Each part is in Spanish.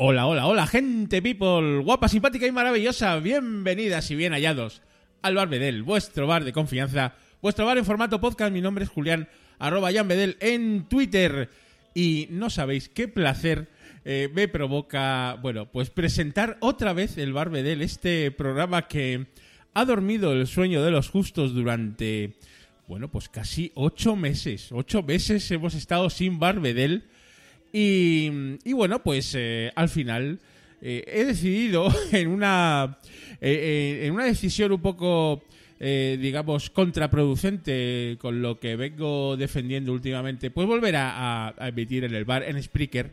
Hola, hola, hola, gente people, guapa, simpática y maravillosa, bienvenidas y bien hallados al Bar Bedel, vuestro bar de confianza, vuestro bar en formato podcast. Mi nombre es Julián, arroba Jan Bedel en Twitter. Y no sabéis qué placer eh, me provoca, bueno, pues presentar otra vez el Bar Bedel, este programa que ha dormido el sueño de los justos durante, bueno, pues casi ocho meses. Ocho meses hemos estado sin Bar Bedel. Y, bueno, pues eh, al final eh, he decidido en una, eh, en una decisión un poco, digamos, contraproducente con lo que vengo defendiendo últimamente, pues volver a, a emitir en el bar, en Spreaker,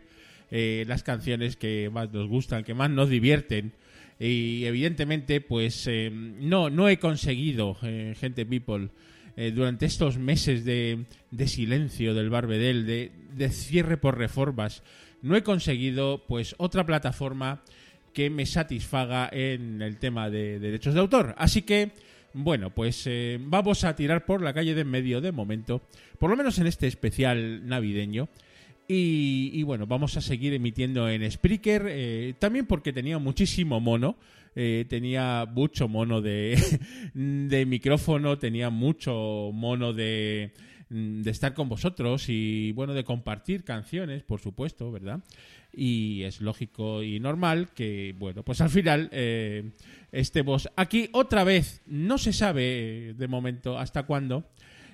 las canciones que más nos gustan, que más nos divierten. Y evidentemente, pues no, no he conseguido, gente people, eh, durante estos meses de, de, silencio del Barbedel, de, de cierre por reformas, no he conseguido pues otra plataforma que me satisfaga en el tema de, derechos de autor. Así que, bueno, pues eh, vamos a tirar por la calle de en medio de momento, por lo menos en este especial navideño. Y, y bueno, vamos a seguir emitiendo en Spreaker, eh, también porque tenía muchísimo mono. Eh, tenía mucho mono de, de micrófono, tenía mucho mono de, de estar con vosotros y bueno, de compartir canciones, por supuesto, ¿verdad? Y es lógico y normal que, bueno, pues al final eh, estemos aquí otra vez. No se sabe de momento hasta cuándo.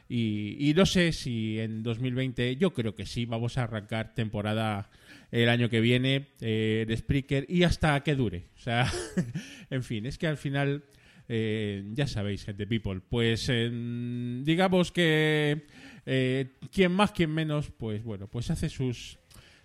Y, y, no sé si en 2020, yo creo que sí, vamos a arrancar temporada el año que viene eh, de Spreaker y hasta que dure. O sea, en fin, es que al final, eh, ya sabéis, gente people, pues eh, digamos que eh, quien más, quien menos, pues bueno, pues hace sus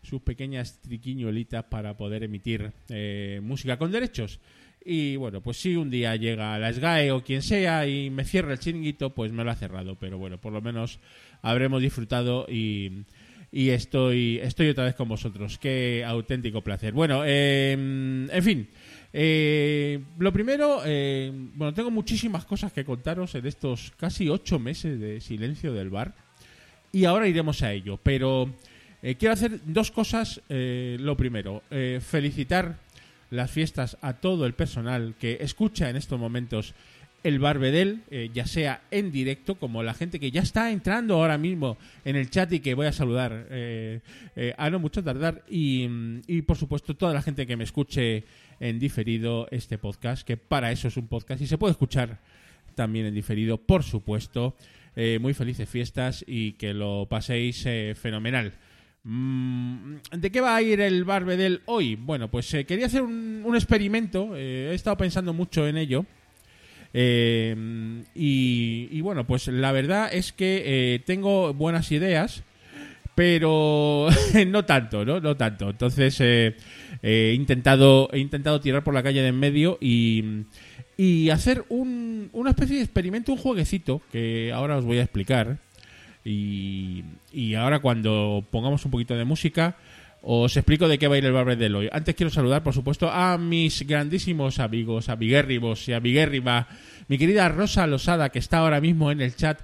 sus pequeñas triquiñuelitas para poder emitir eh, música con derechos. Y bueno, pues si un día llega la SGAE o quien sea y me cierra el chiringuito, pues me lo ha cerrado. Pero bueno, por lo menos habremos disfrutado y, y estoy, estoy otra vez con vosotros. Qué auténtico placer. Bueno, eh, en fin. Eh, lo primero, eh, bueno, tengo muchísimas cosas que contaros en estos casi ocho meses de silencio del bar. Y ahora iremos a ello. Pero eh, quiero hacer dos cosas. Eh, lo primero, felicitar las fiestas a todo el personal que escucha en estos momentos el Barbedel, eh, ya sea en directo, como la gente que ya está entrando ahora mismo en el chat y que voy a saludar eh, eh, a no mucho tardar, y, y, por supuesto toda la gente que me escuche en diferido este podcast, que para eso es un podcast y se puede escuchar también en diferido, por supuesto. muy felices fiestas y que lo paséis fenomenal. Mm, ¿De qué va a ir el Barbedel hoy? Bueno, pues quería hacer un, experimento, he estado pensando mucho en ello. Eh, y, y, bueno, pues la verdad es que eh, tengo buenas ideas, pero no tanto, ¿no? No tanto. Entonces eh, he intentado he intentado tirar por la calle de en medio y, y hacer un, una especie de experimento, un jueguecito que ahora os voy a explicar. Y, y, ahora cuando pongamos un poquito de música os explico de qué va a ir el Barbedel hoy. Antes quiero saludar, por supuesto, a mis grandísimos amigos, amiguérrimos y amiguérrima, mi querida Rosa Losada, que está ahora mismo en el chat.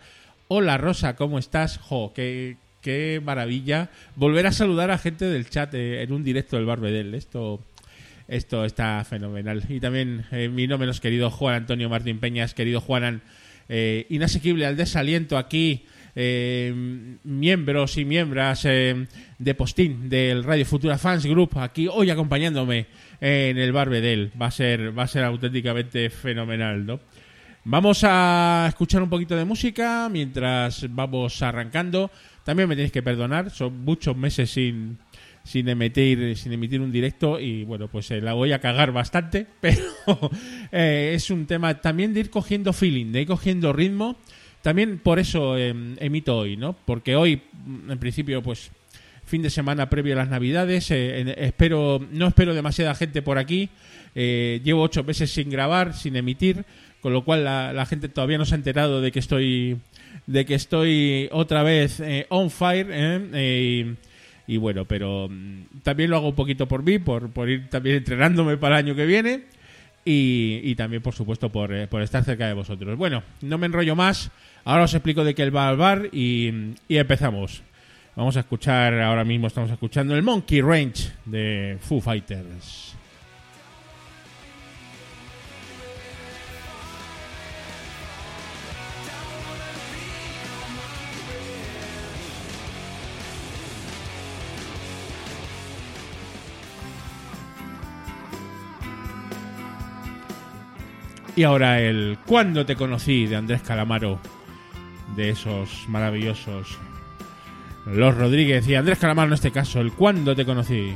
Hola Rosa, ¿cómo estás? Jo, qué, qué maravilla volver a saludar a gente del chat eh, en un directo del Barbedel. Esto, esto está fenomenal. Y también eh, mi no menos querido Juan Antonio Martín Peñas, querido Juanan, eh, inasequible al desaliento aquí eh, miembros y miembros eh, de postín del Radio Futura Fans Group aquí hoy acompañándome en el Barbedel. Va a ser, va a ser auténticamente fenomenal, ¿no? Vamos a escuchar un poquito de música mientras vamos arrancando. También me tenéis que perdonar, son muchos meses sin, sin emitir sin emitir un directo y bueno pues eh, la voy a cagar bastante pero eh, es un tema también de ir cogiendo feeling de ir cogiendo ritmo también por eso eh, emito hoy, ¿no? Porque hoy, en principio, pues fin de semana previo a las Navidades, eh, espero no espero demasiada gente por aquí. Eh, llevo ocho meses sin grabar, sin emitir, con lo cual la, gente todavía no se ha enterado de que estoy de que estoy otra vez eh, on fire. Y, bueno, pero mm, también lo hago un poquito por mí, por, por ir también entrenándome para el año que viene. Y, y, también, por supuesto, por, por, estar cerca de vosotros. Bueno, no me enrollo más. Ahora os explico de qué va el bar y, empezamos. Vamos a escuchar, ahora mismo estamos escuchando el Monkey Range de Foo Fighters. Y ahora el Cuando te conocí de Andrés Calamaro, de esos maravillosos Los Rodríguez y Andrés Calamaro en este caso, el Cuando te conocí.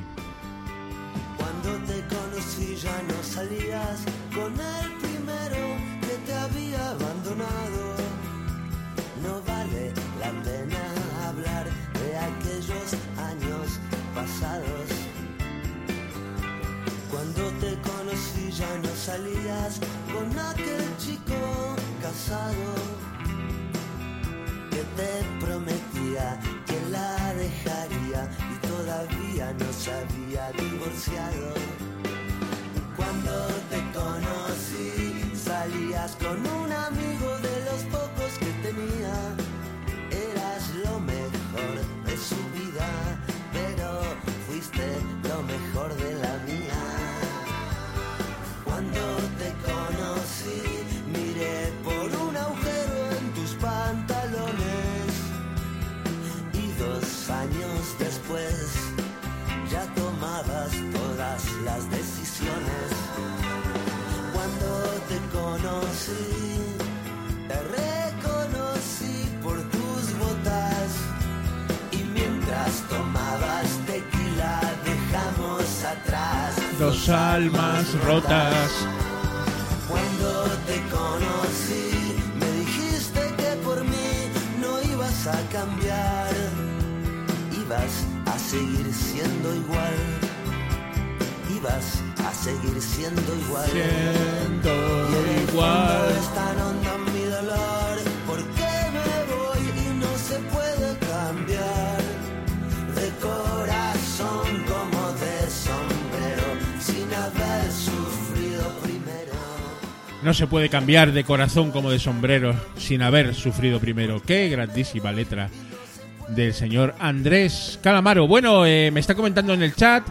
Almas rotas. cuando te conocí, me dijiste que por mí no ibas a cambiar, ibas a seguir siendo igual, ibas a seguir siendo igual. Siendo Y igual. No se puede cambiar de corazón como de sombrero sin haber sufrido primero. Qué grandísima letra del señor Andrés Calamaro. Bueno, eh, me está comentando en el chat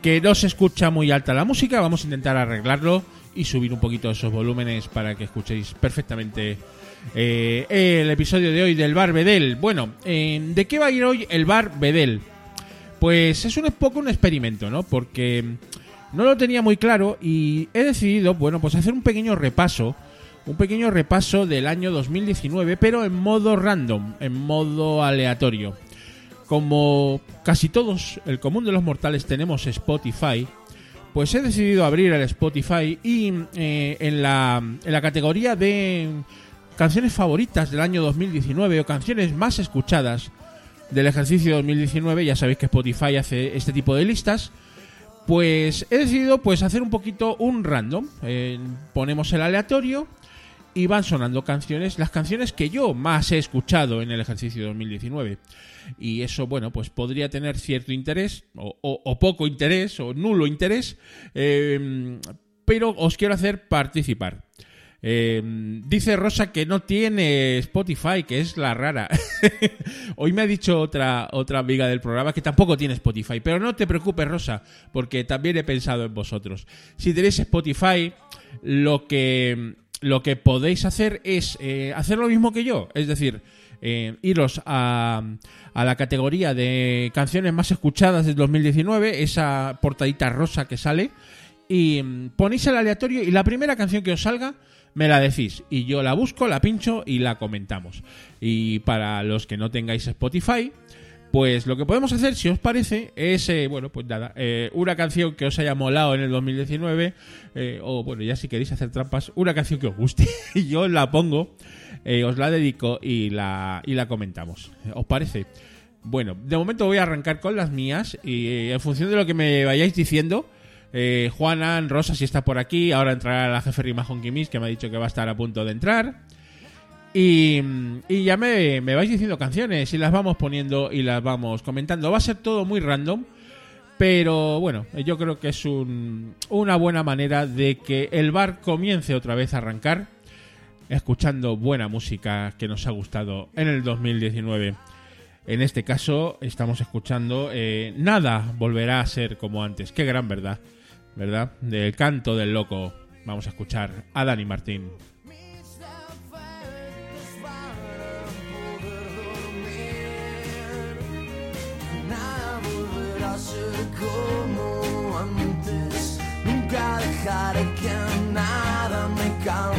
que no se escucha muy alta la música. Vamos a intentar arreglarlo y subir un poquito esos volúmenes para que escuchéis perfectamente eh, el episodio de hoy del Bar Bedel. Bueno, eh, ¿de qué va a ir hoy el Bar Bedel? Pues es un poco un experimento, ¿no? Porque no lo tenía muy claro y he decidido, bueno, pues hacer un pequeño repaso, un pequeño repaso del año 2019, pero en modo random, en modo aleatorio. Como casi todos, el común de los mortales tenemos Spotify, pues he decidido abrir el Spotify y eh, en, la, en la categoría de canciones favoritas del año 2019 o canciones más escuchadas del ejercicio 2019, ya sabéis que Spotify hace este tipo de listas, pues he decidido pues hacer un poquito un random. Eh, ponemos el aleatorio y van sonando canciones, las canciones que yo más he escuchado en el ejercicio 2019. Y eso, bueno, pues podría tener cierto interés, o, poco interés, o nulo interés, eh, pero os quiero hacer participar. Eh, dice Rosa que no tiene Spotify, que es la rara. Hoy me ha dicho otra, otra amiga del programa que tampoco tiene Spotify. Pero no te preocupes, Rosa, porque también he pensado en vosotros. Si tenéis Spotify, lo que, lo que podéis hacer es eh, hacer lo mismo que yo. Es decir, eh, iros a, a la categoría de canciones más escuchadas del 2019, esa portadita rosa que sale, y mm, ponéis el aleatorio y la primera canción que os salga me la decís y yo la busco, la pincho y la comentamos. Y para los que no tengáis Spotify, pues lo que podemos hacer, si os parece, es, eh, bueno, pues nada, eh, una canción que os haya molado en el 2019, eh, o bueno, ya si queréis hacer trampas, una canción que os guste, y yo la pongo, os la dedico y la, y la comentamos. ¿Os parece? Bueno, de momento voy a arrancar con las mías y en función de lo que me vayáis diciendo, eh, Juana, Rosa, si está por aquí, ahora entrará la jefe Rima Honky Miss, que me ha dicho que va a estar a punto de entrar. Y, ya me, me vais diciendo canciones y las vamos poniendo y las vamos comentando. Va a ser todo muy random, pero bueno, yo creo que es un- una buena manera de que el bar comience otra vez a arrancar escuchando buena música que nos ha gustado en el 2019. En este caso estamos escuchando eh, Nada volverá a ser como antes. Qué gran verdad, ¿verdad? Del canto del loco. Vamos a escuchar a Dani Martín. Como antes. Nunca dejaré que nada me cambie.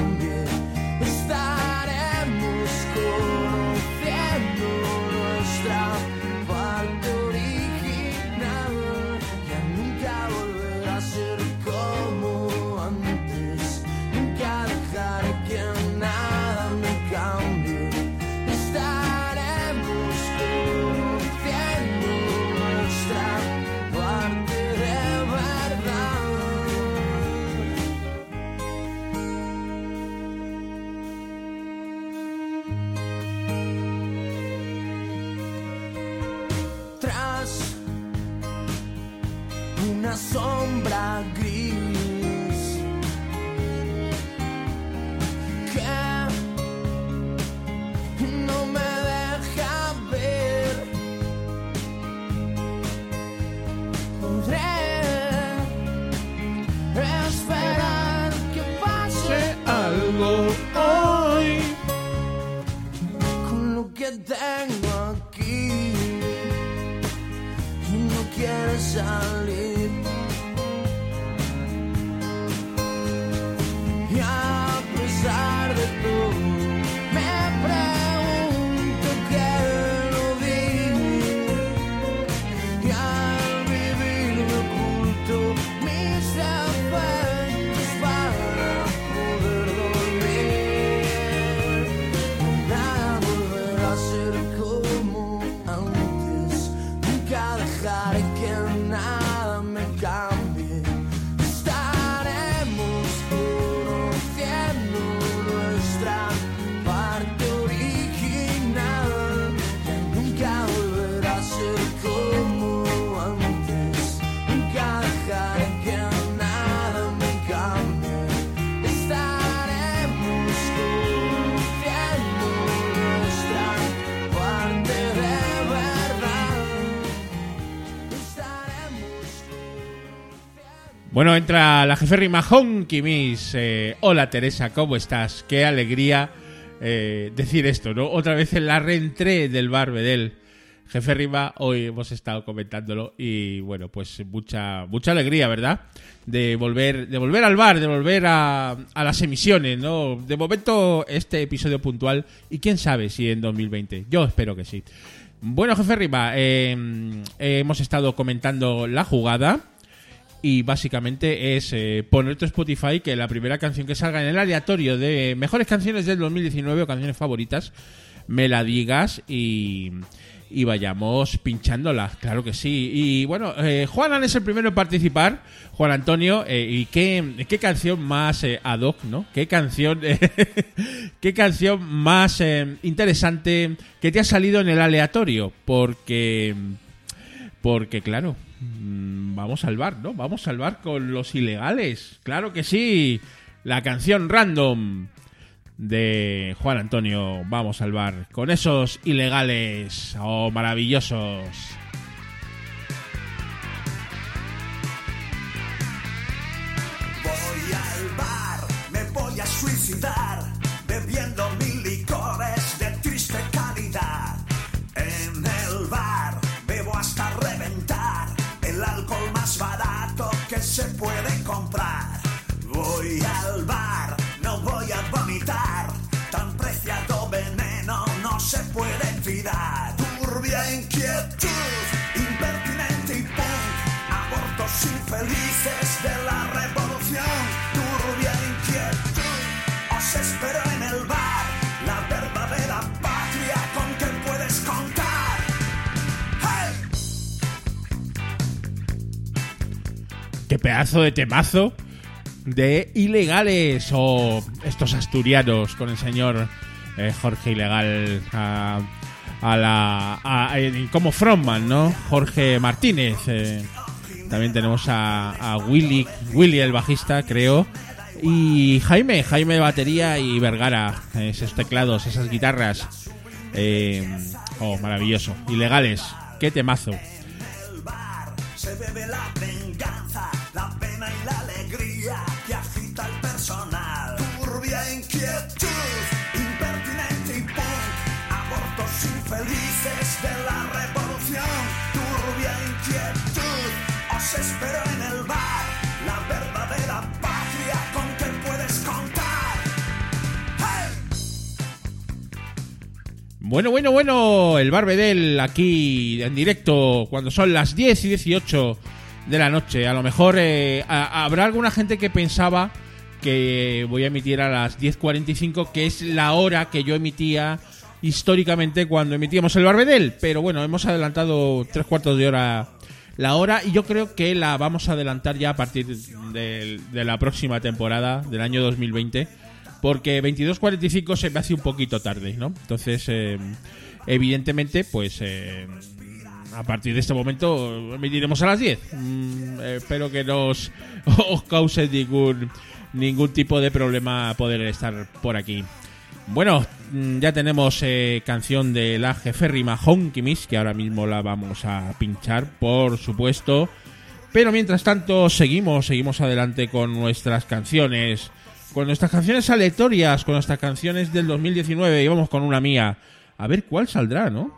Bueno, entra la jeférrima Honky Miss. Eh, hola Teresa, ¿cómo estás? Qué alegría eh, decir esto, ¿no? Otra vez en la reentré del bar Bedel. Jeférrima, hoy hemos estado comentándolo y bueno, pues mucha mucha alegría, ¿verdad? De volver de volver al bar, de volver a, a las emisiones, ¿no? De momento este episodio puntual y quién sabe si en 2020. Yo espero que sí. Bueno, jefe Riva, eh, hemos estado comentando la jugada y básicamente es eh, poner tu Spotify que la primera canción que salga en el aleatorio de mejores canciones del 2019 o canciones favoritas me la digas y, y vayamos pinchándola, claro que sí. Y bueno, eh, Juanan es el primero en participar, Juan Antonio, eh, y qué, qué canción más eh, ad hoc, ¿no? Qué canción, qué canción más eh, interesante que te ha salido en el aleatorio, porque, porque claro, mm, vamos al bar, ¿no? Vamos al bar con los ilegales, claro que sí. La canción random de Juan Antonio, vamos al bar con esos ilegales, oh maravillosos. Voy al bar, me voy a suicidar, se puede comprar. Voy al bar, no voy a vomitar, tan preciado veneno no se puede tirar. Turbia inquietud, impertinente y punk, abortos infelices pedazo de temazo de ilegales o estos asturianos con el señor eh, Jorge Ilegal a, a la a- eh, como frontman, ¿no? Jorge Martínez. eh. También tenemos a, Willy Willy el bajista, creo. Y Jaime, Jaime batería y Vergara, esos teclados, esas guitarras. Eh, oh, maravilloso. Ilegales. Qué temazo. Bueno, bueno, bueno, el Barbedel aquí en directo cuando son las 10 y 18 de la noche. A lo mejor eh, habrá alguna gente que pensaba que voy a emitir a las 10.45, que es la hora que yo emitía históricamente cuando emitíamos el Barbedel. Pero bueno, hemos adelantado tres cuartos de hora la hora y yo creo que la vamos a adelantar ya a partir del- de la próxima temporada del año 2020 porque 22.45 se me hace un poquito tarde, ¿no? Entonces, eh, evidentemente, pues eh, a partir de este momento emitiremos a las 10. Mm, eh, espero que no os, os cause ningún, ningún tipo de problema poder estar por aquí. Bueno, mm, ya tenemos eh, canción de la jeférrima Honky Miss, que ahora mismo la vamos a pinchar, por supuesto. Pero mientras tanto, seguimos, seguimos adelante con nuestras canciones. Con nuestras canciones aleatorias, con nuestras canciones del 2019. Y vamos con una mía. A ver cuál saldrá, ¿no?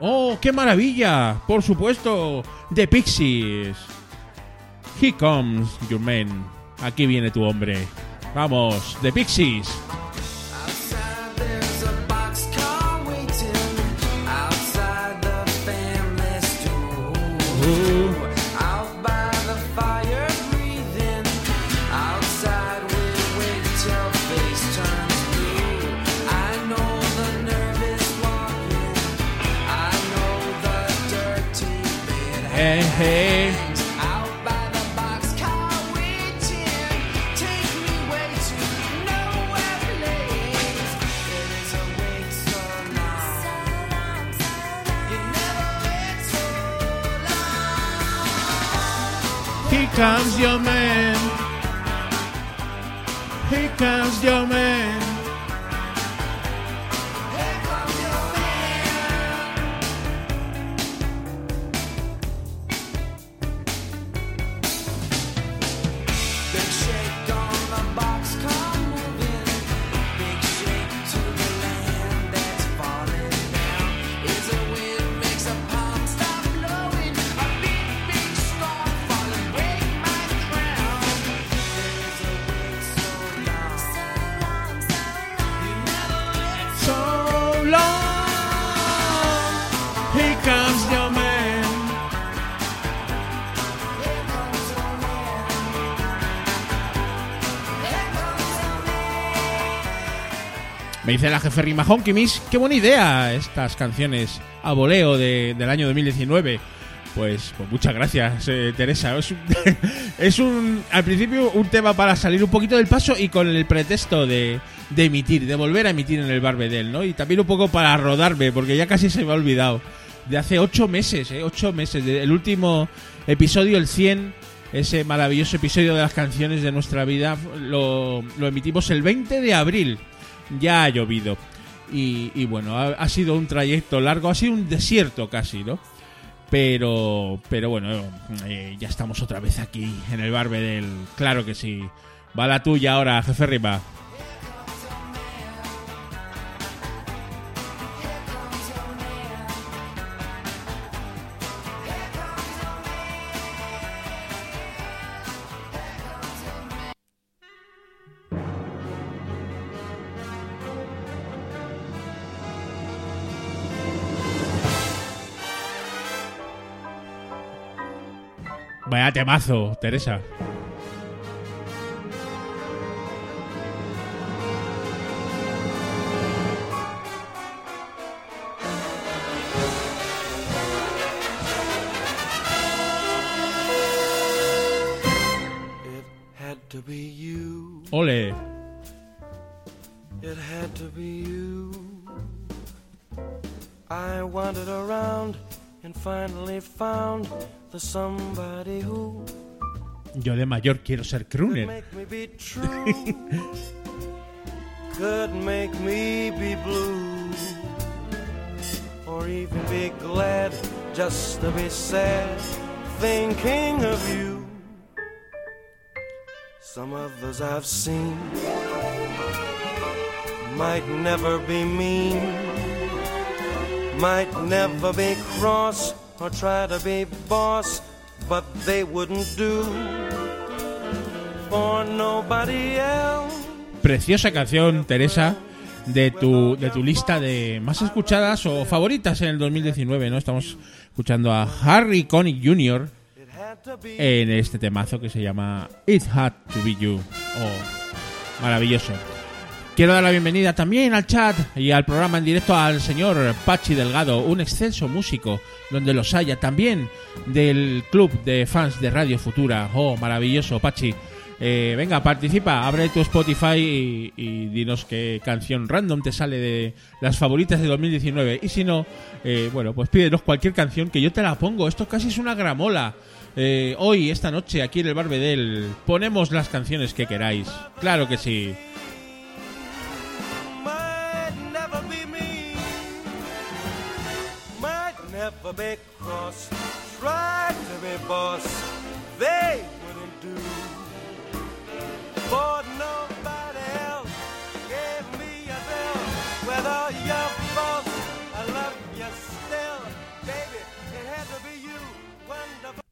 ¡Oh, qué maravilla! Por supuesto, The Pixies. Here comes your man. Aquí viene tu hombre. Vamos, The Pixies. Comes your man. Here comes your man. Dice la jefe Rima Honky Miss, qué buena idea estas canciones a voleo de- del año 2019. Pues, pues muchas gracias, eh, Teresa. Es un, al principio, un tema para salir un poquito del paso y con el pretexto de, emitir, de volver a emitir en el Barbedel, ¿no? Y también un poco para rodarme, porque ya casi se me ha olvidado. De hace ocho meses, ¿eh? Ocho meses. el último episodio, el 100, ese maravilloso episodio de las canciones de nuestra vida, lo emitimos el 20 de abril ya ha llovido. Y, bueno, ha, ha sido un trayecto largo, ha sido un desierto casi, ¿no? Pero, pero bueno, eh, ya estamos otra vez aquí en el barbe del... Claro que sí. Va la tuya ahora, jefe Riva. Temazo, Teresa. Yo de mayor quiero ser crooner. make me be true, could make me be blue. or even be glad just to be sad thinking of you. Some others I've seen might never be mean, might never be cross Preciosa canción, Teresa, de tu, de tu lista de más escuchadas o favoritas en el 2019, ¿no? Estamos escuchando a Harry Connick Jr. En este temazo que se llama It Had to Be You. Oh, maravilloso. Quiero dar la bienvenida también al chat y al programa en directo al señor Pachi Delgado, un excelso músico donde los haya, también del club de fans de Radio Futura. Oh, maravilloso, Pachi. Eh, venga, participa, abre tu Spotify y, dinos qué canción random te sale de las favoritas de 2019. Y si no, eh, bueno, pues pídenos cualquier canción que yo te la pongo. Esto casi es una gramola. Eh, hoy, esta noche, aquí en el Barbedel, ponemos las canciones que queráis. Claro que sí. They wouldn't do.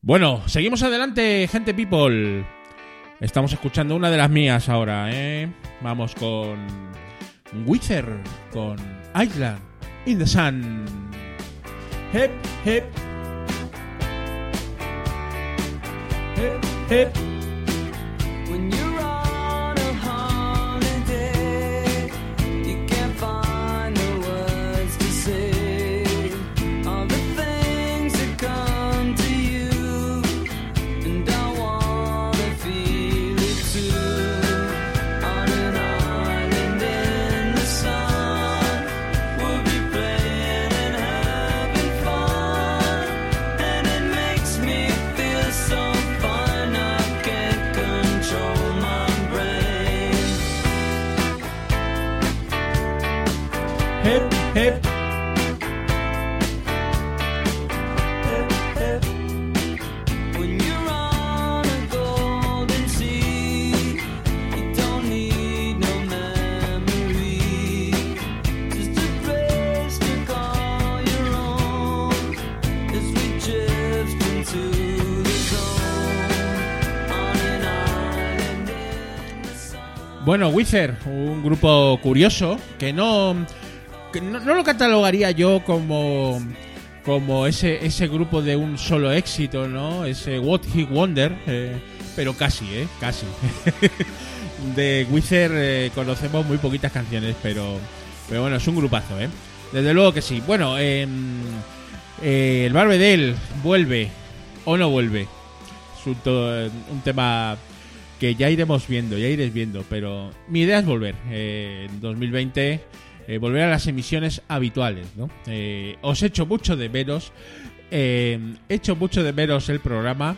Bueno, seguimos adelante, gente people. Estamos escuchando una de las mías ahora, ¿eh? Vamos con Wither, con Island in the Sun. Hip, hip. Hip, hip. Bueno, Wither, un grupo curioso que no, no, lo catalogaría yo como como ese ese grupo de un solo éxito, ¿no? Ese What He Wonder, eh, pero casi, ¿eh? Casi. de Wither eh, conocemos muy poquitas canciones, pero pero bueno, es un grupazo, ¿eh? Desde luego que sí. Bueno, em, eh, el Barbedel vuelve o no vuelve. Es un tema que ya iremos viendo, ya iréis viendo, pero mi idea es volver eh, en 2020, eh, volver a las emisiones habituales, ¿no? Eh, os echo mucho de veros, eh, echo mucho de veros el programa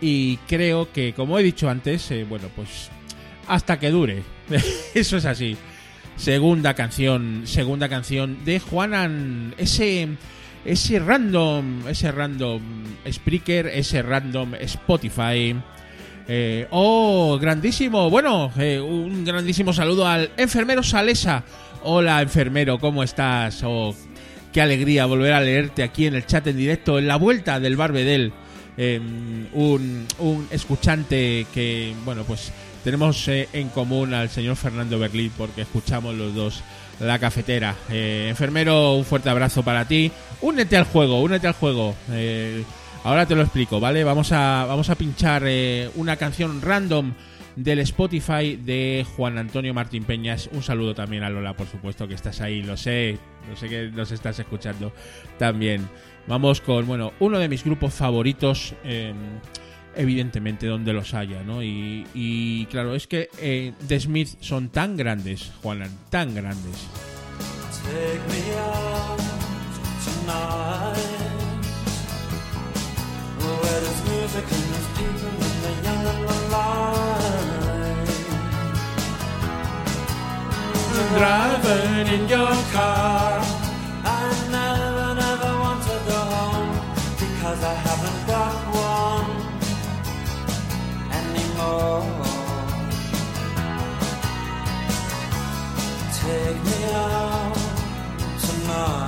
y creo que, como he dicho antes, bueno, pues hasta que dure, eso es así. Segunda canción, segunda canción de Juanan, ese ese random, ese random Spreaker, ese random Spotify. Eh, oh, grandísimo. Bueno, eh, un grandísimo saludo al enfermero Salesa. Hola, enfermero, ¿cómo estás? Oh, qué alegría volver a leerte aquí en el chat en directo, en la vuelta del Barbedel. Eh, un, un escuchante que, bueno, pues tenemos eh, en común al señor Fernando Berlín porque escuchamos los dos la cafetera. Eh, enfermero, un fuerte abrazo para ti. Únete al juego, únete al juego. Ahora te lo explico, ¿vale? Vamos a, vamos a pinchar eh, una canción random del Spotify de Juan Antonio Martín Peñas. Un saludo también a Lola, por supuesto, que estás ahí, lo sé, lo sé que nos estás escuchando también. Vamos con, bueno, uno de mis grupos favoritos, eh, evidentemente, donde los haya, ¿no? Y, claro, es que eh, The Smith son tan grandes, Juanan, tan grandes. music people and they're young. Driving in your car. I never, never want to go home because I haven't got one anymore. Take me out tonight.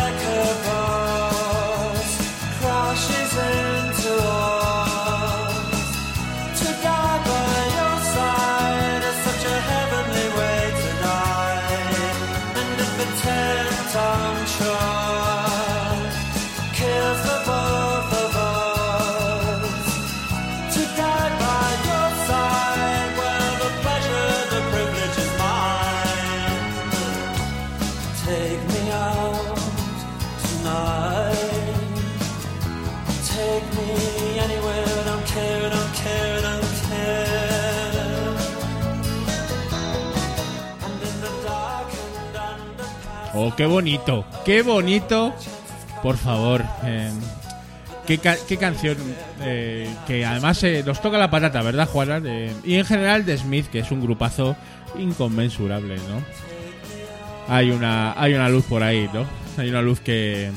Oh, qué bonito, qué bonito. Por favor, eh, qué, ca- qué canción eh, que además eh, nos toca la patata, ¿verdad, Juana? Y en general de Smith, que es un grupazo inconmensurable, ¿no? Hay una, hay una luz por ahí, ¿no? Hay una luz que,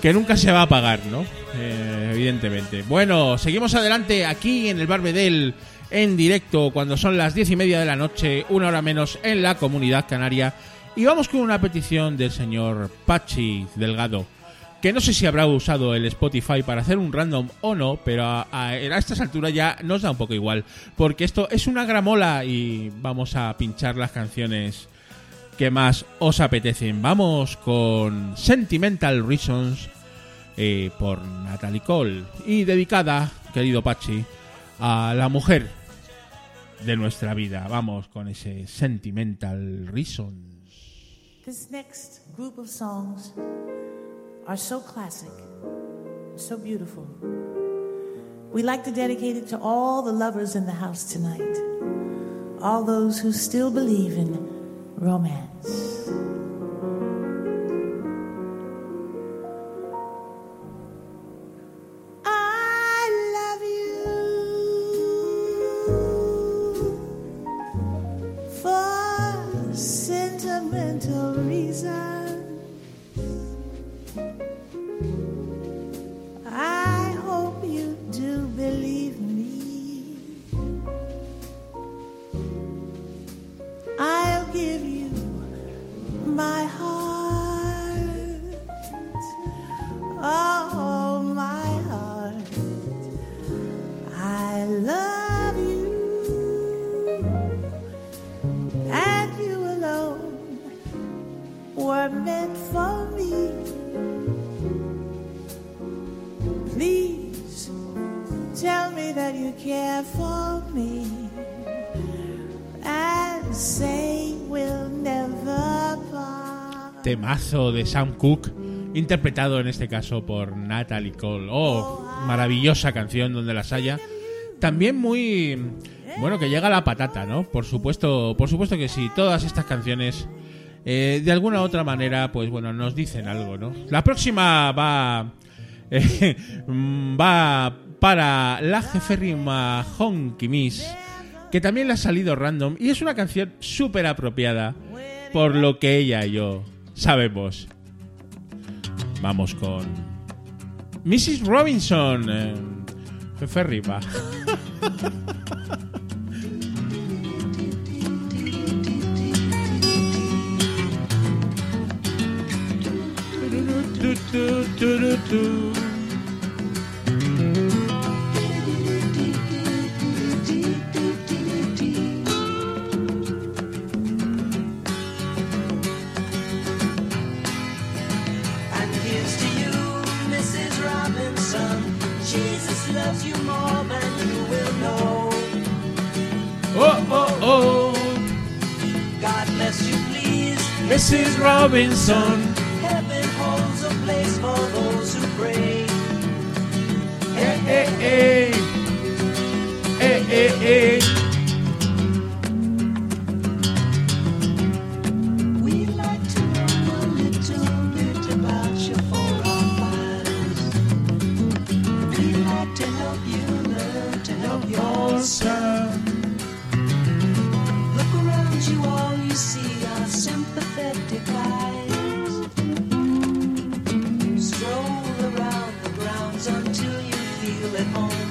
que nunca se va a apagar, ¿no? Eh, evidentemente. Bueno, seguimos adelante aquí en el Barbedel en directo cuando son las diez y media de la noche, una hora menos en la comunidad canaria. Y vamos con una petición del señor Pachi Delgado, que no sé si habrá usado el Spotify para hacer un random o no, pero a, estas alturas ya nos da un poco igual, porque esto es una gramola y vamos a pinchar las canciones que más os apetecen. Vamos con Sentimental Reasons eh, por Natalie Cole y dedicada, querido Pachi, a la mujer de nuestra vida. Vamos con ese Sentimental Reasons. This next group of songs are so classic, so beautiful. We like to dedicate it to all the lovers in the house tonight, all those who still believe in romance. De Sam Cooke, interpretado en este caso por Natalie Cole. Oh, maravillosa canción donde las haya. También muy bueno que llega la patata, ¿no? Por supuesto, por supuesto que sí. Todas estas canciones eh, de alguna u otra manera, pues bueno, nos dicen algo, ¿no? La próxima va eh, va para la jeférrima Honky Miss, que también le ha salido random y es una canción súper apropiada por lo que ella y yo sabemos. Vamos con Mrs. Robinson. Eh, jefe Mrs. Robinson.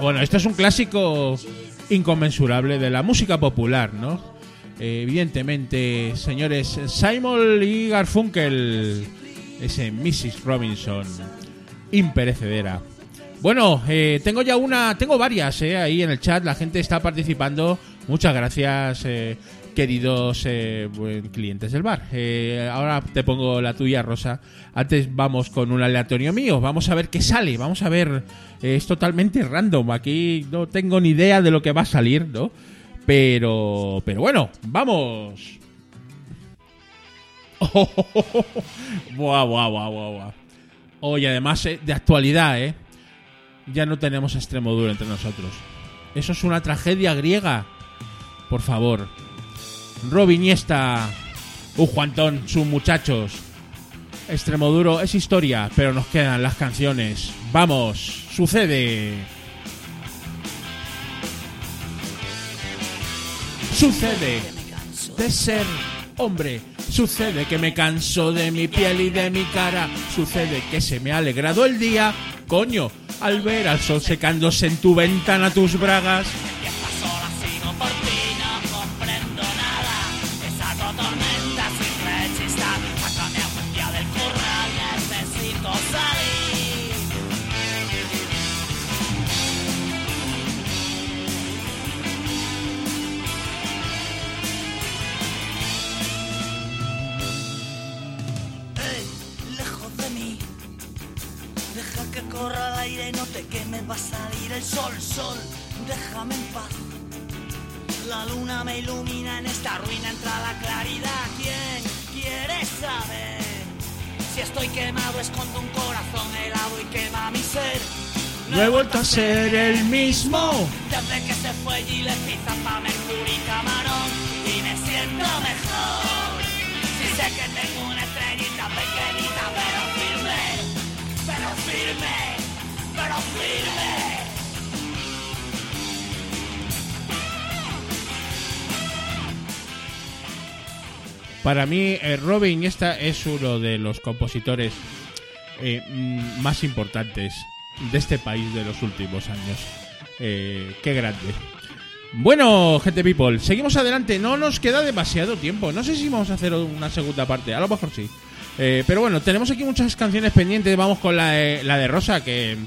Bueno, esto es un clásico inconmensurable de la música popular, ¿no? Evidentemente, señores, Simon y Garfunkel, ese Mrs. Robinson, imperecedera. Bueno, eh, tengo ya una, tengo varias eh, ahí en el chat, la gente está participando. Muchas gracias, eh, queridos eh, clientes del bar. Eh, ahora te pongo la tuya, Rosa. Antes vamos con un aleatorio mío, vamos a ver qué sale, vamos a ver. eh, es totalmente random, aquí no tengo ni idea de lo que va a salir, ¿no? Pero, pero bueno, vamos. buah, buah, buah, buah, buah. Oye, además de actualidad, ¿eh? Ya no tenemos Extremoduro entre nosotros. Eso es una tragedia griega. Por favor. Robin Iniesta. Uh, Juantón, sus muchachos. Extremoduro es historia, pero nos quedan las canciones. Vamos, sucede. Sucede de ser hombre. Sucede que me canso de mi piel y de mi cara. Sucede que se me ha alegrado el día. Coño, al ver al sol secándose en tu ventana tus bragas. Va a salir el sol, sol. Déjame en paz. La luna me ilumina en esta ruina, entra la claridad. ¿Quién quiere saber? Si estoy quemado, escondo un corazón helado y quema mi ser. No he vuelto a ser el mismo. Desde que se fue le pizza Mercury y Camarón y me siento mejor. Si sé que tengo Para mí, eh, Robin Iniesta es uno de los compositores eh, mm, más importantes de este país de los últimos años. Eh, qué grande. Bueno, gente people, seguimos adelante. No nos queda demasiado tiempo. No sé si vamos a hacer una segunda parte. A lo mejor sí. Pero bueno, tenemos aquí muchas canciones pendientes. Vamos con la, la de Rosa, que,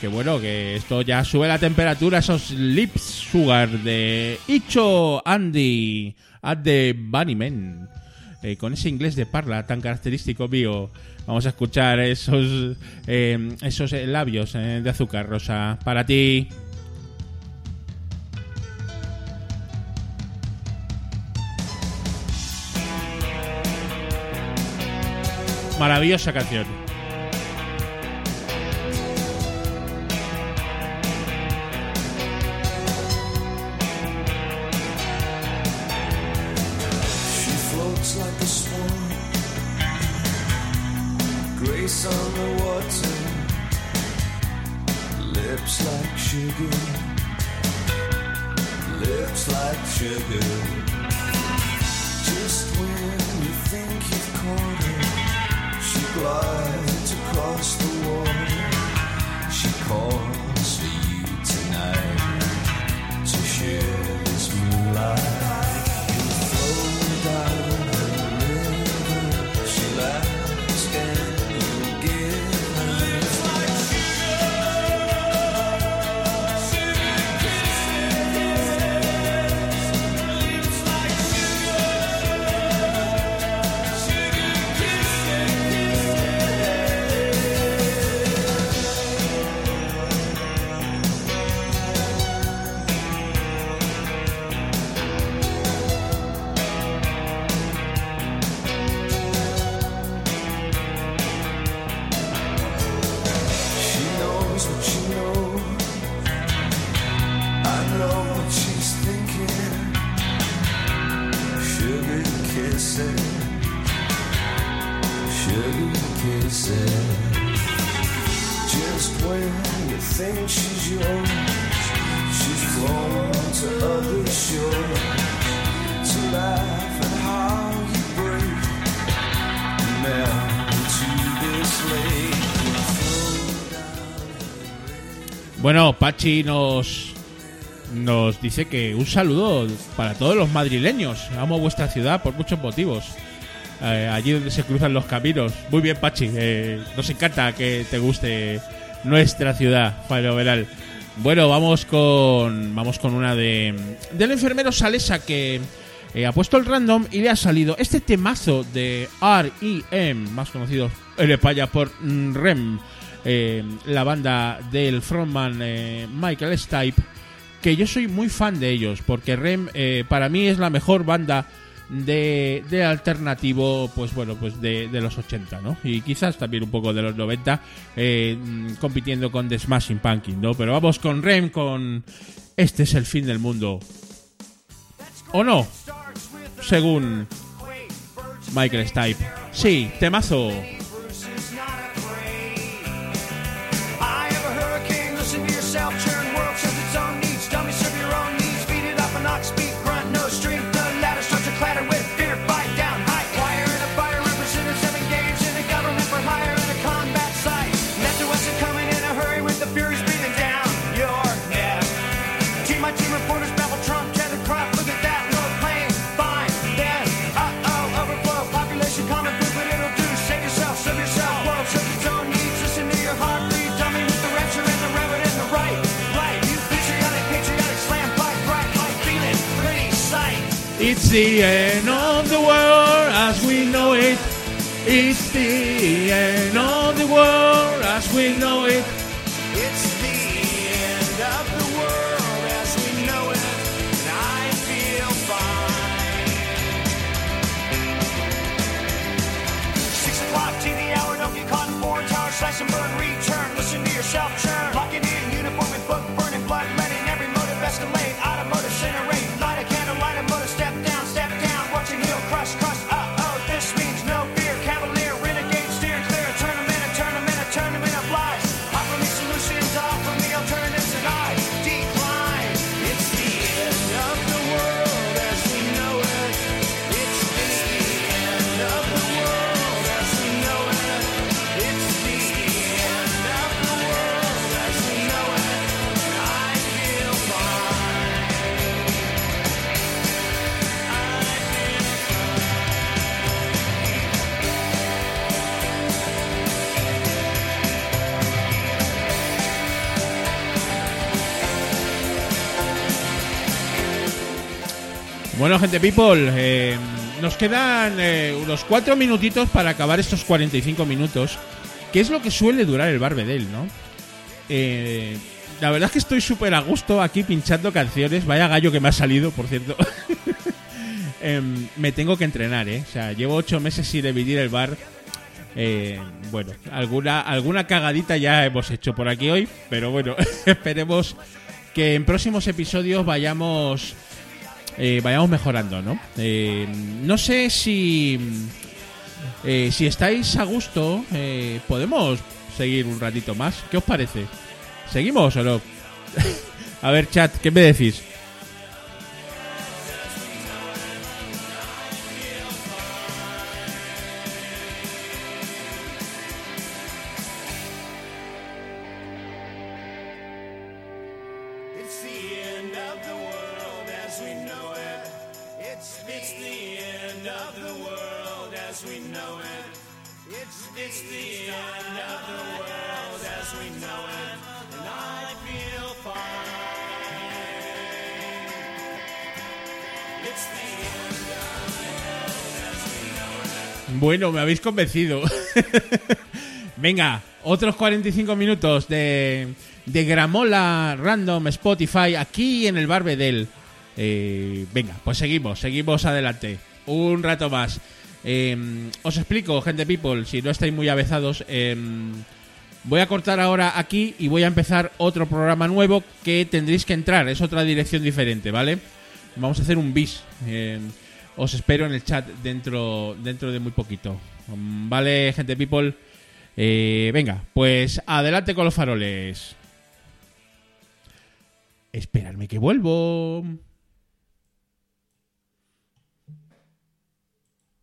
que bueno, que esto ya sube la temperatura. Esos lips sugar de Icho Andy at the Bunnymen. Eh, con ese inglés de parla tan característico mío. Vamos a escuchar esos, eh, esos eh, labios eh, de azúcar, Rosa. Para ti. Maravillosa canción. On the water, lips like sugar, lips like sugar. Just when you think you've caught her, she glides across the water. She calls for you tonight to share this moonlight. She's yours, she's flown to other shores to how you into. Bueno, Pachi nos nos dice que un saludo para todos los madrileños. Amo vuestra ciudad por muchos motivos. Eh, allí donde se cruzan los caminos. Muy bien, Pachi. eh, nos encanta que te guste nuestra ciudad. Fenomenal. Bueno, vamos con vamos con una de del enfermero Salesa que eh, ha puesto el random y le ha salido este temazo de R.E.M., más conocido en España por REM, eh, la banda del frontman eh, Michael Stipe, que yo soy muy fan de ellos, porque REM para mí es la mejor banda de, de alternativo, pues bueno, pues de, los 80, ¿no? Y quizás también un poco de los 90, eh, compitiendo con The Smashing Pumpkin, ¿no? Pero vamos con REM, con Este es el fin del mundo. ¿O no? Según Michael Stipe. Sí, temazo. The end of the world as we know it. It's the end of the world as we know it. Bueno, gente people, eh, nos quedan eh, unos cuatro minutitos para acabar estos 45 minutos, que es lo que suele durar el Barbedel, ¿no? Eh, la verdad es que estoy súper a gusto aquí pinchando canciones. Vaya gallo que me ha salido, por cierto. Em, me tengo que entrenar, ¿eh? O sea, llevo ocho meses sin dividir el bar. Eh, bueno, alguna, alguna cagadita ya hemos hecho por aquí hoy, pero bueno, esperemos que en próximos episodios vayamos eh, vayamos mejorando, ¿no? Eh, no sé si eh, si estáis a gusto, eh, podemos seguir un ratito más. ¿Qué os parece? ¿Seguimos o no? a ver, chat, ¿qué me decís? Habéis convencido. Venga, otros 45 minutos de, de Gramola Random Spotify aquí en el Barbedel. Eh, venga, pues seguimos, seguimos adelante. Un rato más. Eh, os explico, gente people, si no estáis muy avezados. eh, Voy a cortar ahora aquí y voy a empezar otro programa nuevo que tendréis que entrar. Es otra dirección diferente, ¿vale? Vamos a hacer un bis. Os espero en el chat dentro, dentro de muy poquito. Vale, gente people. Eh, venga, pues adelante con los faroles. Esperadme que vuelvo.